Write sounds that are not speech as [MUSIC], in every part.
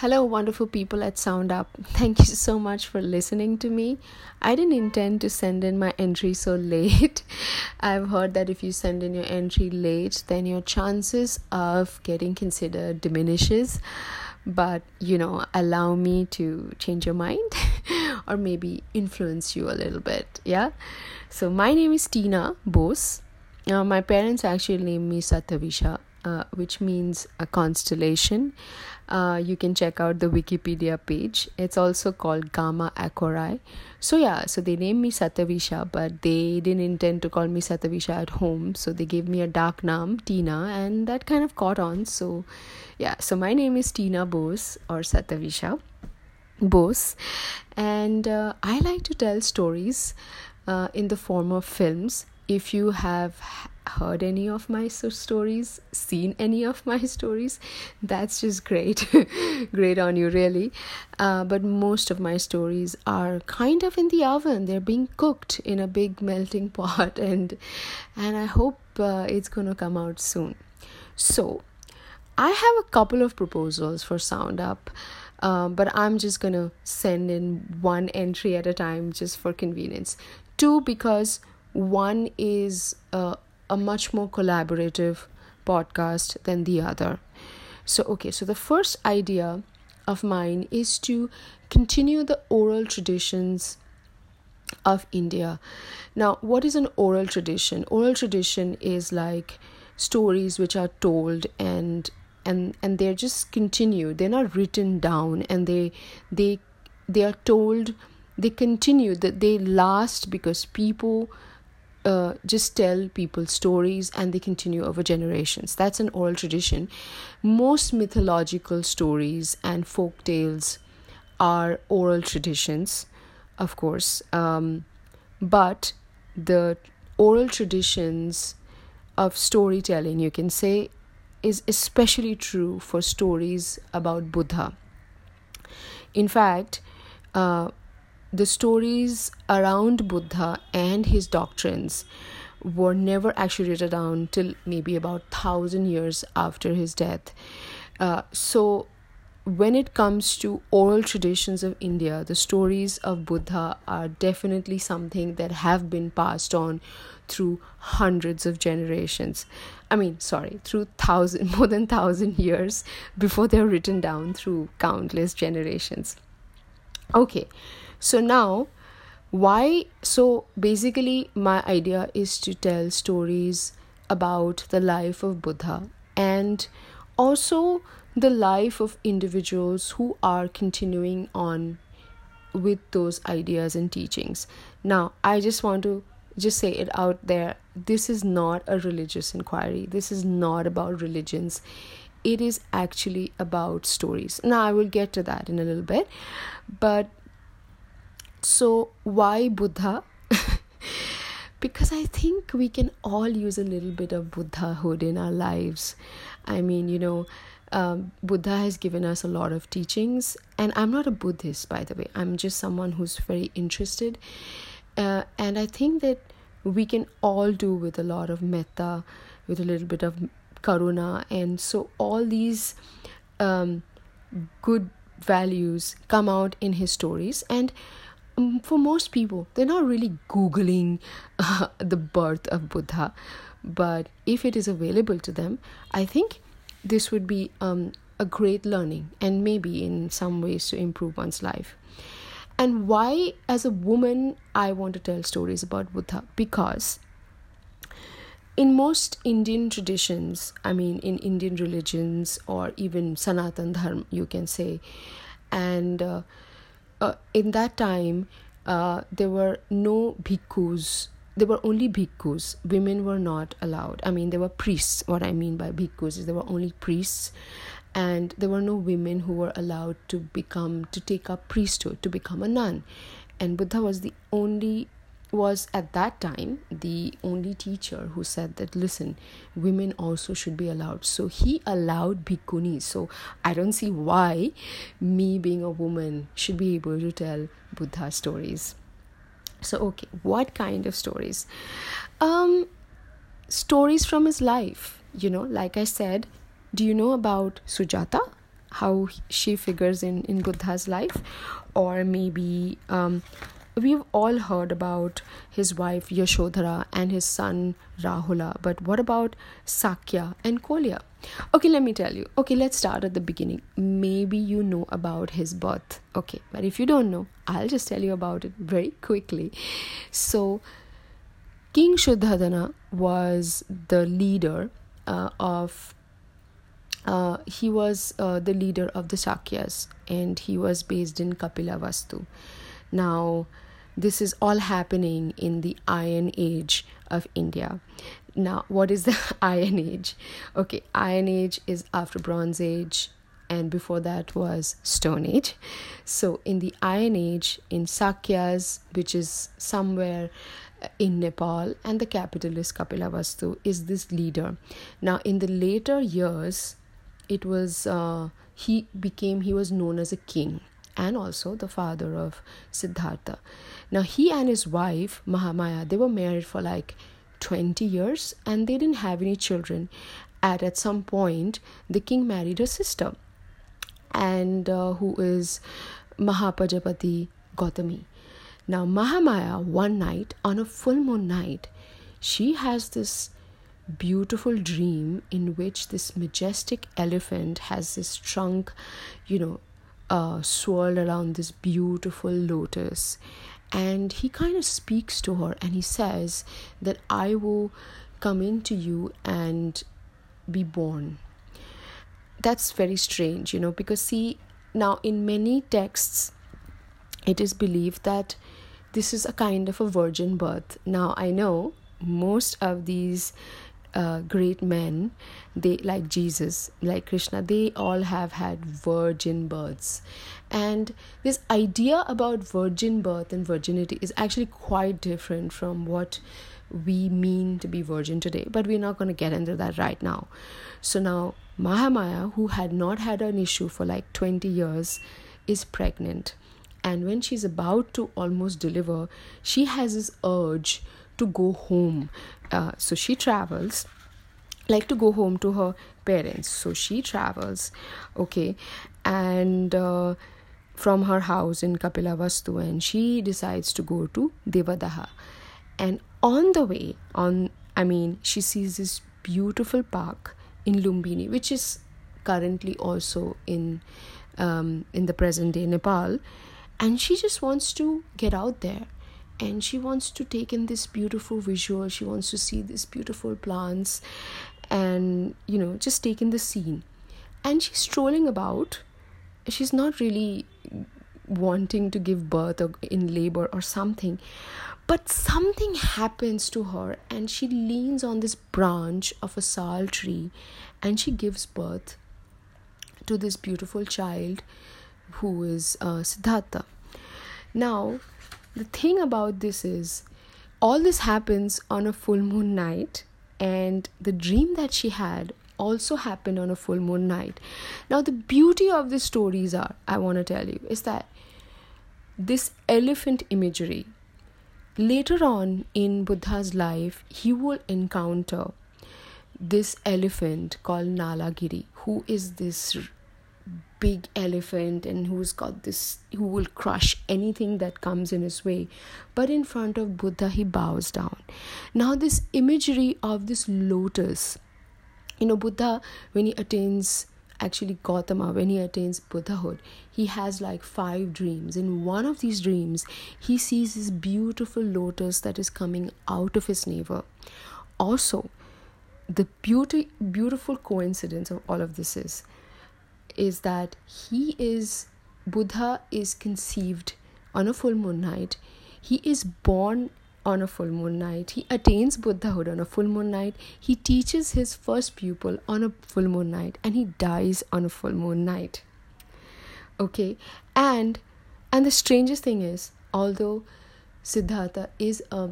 Hello, wonderful people at Sound Up. [LAUGHS] Thank you so much for listening to me. I didn't intend to send in my entry so late. [LAUGHS] I've heard that if you send in your entry late, then your chances of getting considered diminishes. But you know, allow me to change your mind [LAUGHS] or maybe influence you a little bit. Yeah. So, my name is Tina Bose. Uh, my parents actually named me Satyavisha uh, which means a constellation. Uh, you can check out the Wikipedia page. It's also called Gamma Aquarii. So, yeah, so they named me Satavisha, but they didn't intend to call me Satavisha at home. So, they gave me a dark name, Tina, and that kind of caught on. So, yeah, so my name is Tina Bose or Satavisha Bose, and uh, I like to tell stories uh, in the form of films. If you have heard any of my stories, seen any of my [LAUGHS] stories, that's just great. [LAUGHS] great on you, really. Uh, but most of my stories are kind of in the oven. They're being cooked in a big melting [LAUGHS] pot, and and I hope uh, it's gonna come out soon. So, I have a couple of proposals for Sound Up. Uh, but I'm just gonna send in one entry at a time just for convenience. Two, because one is uh, a much more collaborative podcast than the other. So, okay, so the first idea of mine is to continue the oral traditions of India. Now, what is an oral tradition? Oral tradition is like stories which are told and and and they're just continued. They're not written down and they they they are told they continue that they last because people uh, just tell people stories and they continue over generations. That's an oral tradition. Most mythological stories and folk tales are oral traditions, of course, um, but the oral traditions of storytelling, you can say, is especially true for stories about Buddha. In fact, uh, the stories around Buddha and his doctrines were never actually written down till maybe about thousand years after his death. Uh, so, when it comes to oral traditions of India, the stories of Buddha are definitely something that have been passed on through hundreds of generations. I mean, sorry, through thousand, [LAUGHS] more than thousand years before they're written down through countless generations. Okay, so now why so basically my idea is to tell stories about the life of buddha and also the life of individuals who are continuing on with those ideas and teachings. Now i just want to just say it out there. This is not a religious inquiry. This is not about religions. It is actually about stories. Now i will get to that in a little bit. But so, why Buddha? [LAUGHS] because I think we can all use a little bit of Buddhahood in our lives. I mean, you know, um, Buddha has given us a lot of teachings, and I'm not a Buddhist, by the way. I'm just someone who's very interested, uh, and I think that we can all do with a lot of metta, with a little bit of karuna, and so all these um, good values come out in his stories and for most people, they're not really Googling uh, the birth of Buddha. But if it is available to them, I think this would be um, a great learning and maybe in some ways to improve one's life. And why, as a woman, I want to tell stories about Buddha? Because in most Indian traditions, I mean, in Indian religions or even Sanatan Dharma, you can say, and uh, uh, in that time uh, there were no bhikkhus. There were only bhikkhus. Women were not allowed. I mean there were priests. What i mean by bhikkhus is there were only priests. And there were no women who were allowed to become to take up priesthood to become a nun. And buddha was the only was at that time the only teacher who said that listen women also should be allowed. So he allowed bhikkhunis so i don't see why me being a woman should be able to tell buddha stories. So okay what kind of stories? Um stories from his life. You know like i said do you know about sujata? How she figures in in buddha's life? Or maybe um, we've all heard about his wife Yashodhara and his son Rahula, but what about Sakya and Koliya? Okay, let me tell you. Okay, let's start at the beginning. Maybe you know about his birth. Okay, but if you don't know, I'll just tell you about it very quickly. So, King Shuddhodana was the leader uh, of uh, he was uh, the leader of the Sakyas and he was based in Kapilavastu. Now, this is all happening in the Iron Age of India. Now, what is the [LAUGHS] Iron Age? Okay, Iron Age is after Bronze Age, and before that was Stone Age. So, in the Iron Age, in Sakyas, which is somewhere uh, in Nepal, and the capital is Kapilavastu, is this leader. Now, in the later years, it was uh, he became he was known as a king and also the father of Siddhartha. Now, he and his wife, Mahamaya, they were married for like 20 years and they didn't have any children. At, at some point, the king married a sister, and uh, who is Mahapajapati Gautami. Now, Mahamaya, one night, on a full moon night, she has this beautiful dream in which this majestic elephant has this trunk, you know, uh, swirled around this beautiful lotus. And he kind of speaks to her and he says that I will come into you and be born. That's very strange, you know, because see, now in many texts, it is believed that this is a kind of a virgin birth. Now, I know most of these uh, great men they like jesus like krishna they all have had virgin births. And this idea about virgin birth and virginity is actually quite different from what we mean to be virgin today. But we're not going to get into that right now. So now mahamaya who had not had an issue for like 20 years is pregnant. And when she's about to almost deliver she has this urge to go home. Uh, so she travels like to go home to her parents. So she travels okay and uh, from her house in kapilavastu and she decides to go to devadaha. And on the way on i mean she sees this beautiful park in lumbini which is currently also in um, in the present day nepal. And she just wants to get out there and she wants to take in this beautiful visual. She wants to see these beautiful plants and you know just take in the scene. And she's strolling about. She's not really wanting to give birth or in labor or something but something happens to her and she leans on this branch of a sal tree and she gives birth to this beautiful child who is uh, Siddhartha. Now, the thing about this is, all this happens on a full moon night, and the dream that she had also happened on a full moon night. Now, the beauty of the stories are, I want to tell you, is that this elephant imagery, later on in Buddha's life, he will encounter this elephant called Nalagiri, who is this big elephant and who's got this who will crush anything that comes in his way but in front of buddha he bows down now this imagery of this lotus you know buddha when he attains actually Gautama, when he attains Buddhahood, he has like five dreams. In one of these dreams, he sees this beautiful lotus that is coming out of his navel. Also, the beauty, beautiful coincidence of all of this is is that he is Buddha is conceived on a full moon night. He is born on a full moon night. He attains Buddhahood on a full moon night. He teaches his first pupil on a full moon night and he dies on a full moon night. Okay? And and the strangest thing is although Siddhartha is a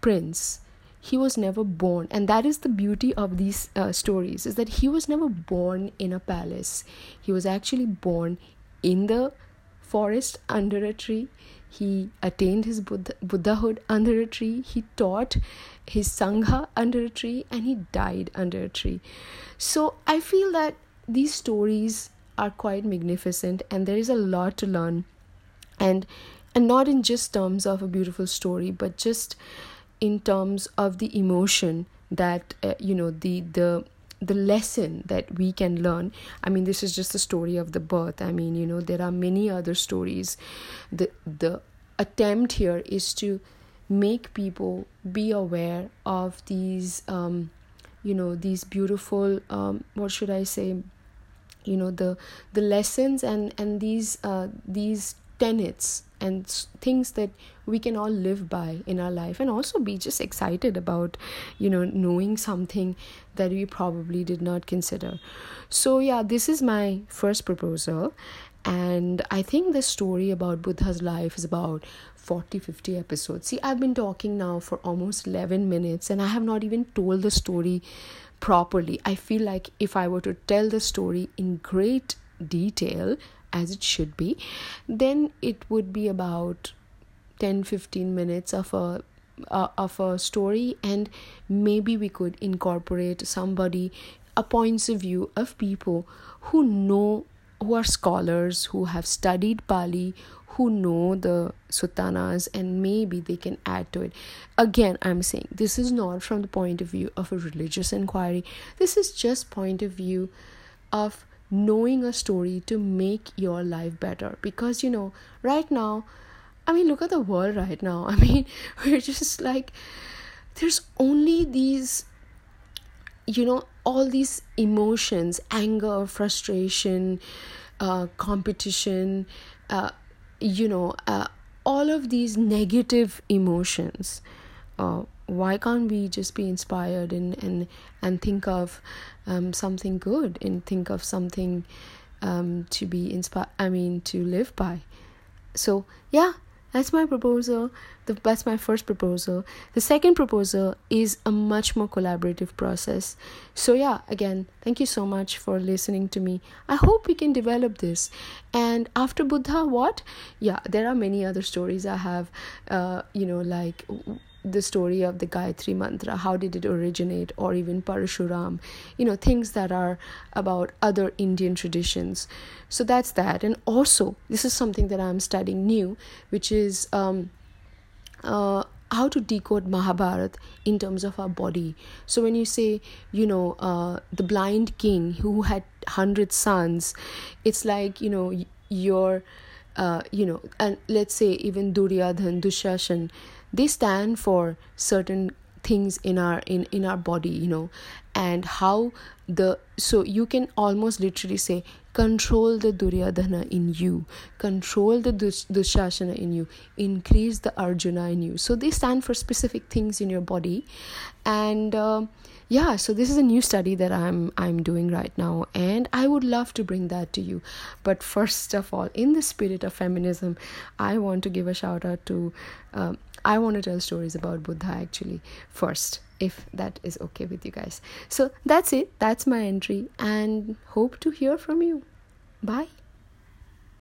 prince he was never born. And that is the beauty of these uh, stories is that he was never born in a palace. He was actually born in the forest under a tree. He attained his Buddha- buddhahood under a tree. He taught his sangha under a tree and he died under a tree. So i feel that these stories are quite magnificent and there is a lot to learn. And and not in just terms of a beautiful story but just in terms of the emotion that uh, you know the the the lesson that we can learn. I mean this is just the story of the birth. I mean you know there are many other stories. The the attempt here is to make people be aware of these um you know these beautiful um what should i say? You know the the lessons and and these uh these tenets and things that we can all live by in our life and also be just excited about you know knowing something that we probably did not consider. So yeah this is my first proposal and i think the story about buddha's life is about 40 50 episodes. See i've been talking now for almost 11 minutes and i have not even told the story properly. I feel like if i were to tell the story in great detail as it should be then it would be about 10 15 minutes of a uh, of a story and maybe we could incorporate somebody a points of view of people who know who are scholars who have studied pali who know the suttanas and maybe they can add to it. Again i'm saying this is not from the point of view of a religious inquiry. This is just point of view of knowing a story to make your life better. Because you know right now i mean look at the world right now. [LAUGHS] I mean we're just like there's only these you know all these emotions anger frustration uh, competition uh, you know uh, all of these negative emotions. Uh, why can't we just be inspired and and and think of um, something good and think of something um, to be inspired i mean to live by? So yeah that's my proposal. The, that's my first proposal. The second proposal is a much more collaborative process. So yeah again thank you so much for listening to me. I hope we can develop this. And after buddha what? Yeah there are many other stories i have uh, you know like the story of the Gayatri Mantra, how did it originate, or even Parashuram, you know, things that are about other Indian traditions. So that's that. And also, this is something that I'm studying new, which is um, uh, how to decode Mahabharat in terms of our body. So when you say, you know, uh, the blind king who had hundred sons, it's like, you know, your, uh, you know, and let's say even Duryodhan, Dushashan, they stand for certain things in our in in our body you know and how the so you can almost literally say control the duryodhana in you control the dus- dushasana in you increase the arjuna in you. So they stand for specific things in your body. And uh, yeah so this is a new study that i'm i'm doing right now and i would love to bring that to you. But first of all in the spirit of feminism i want to give a shout out to um, I want to tell stories about Buddha actually first, if that is okay with you guys. So that's it. That's my entry, and hope to hear from you. Bye.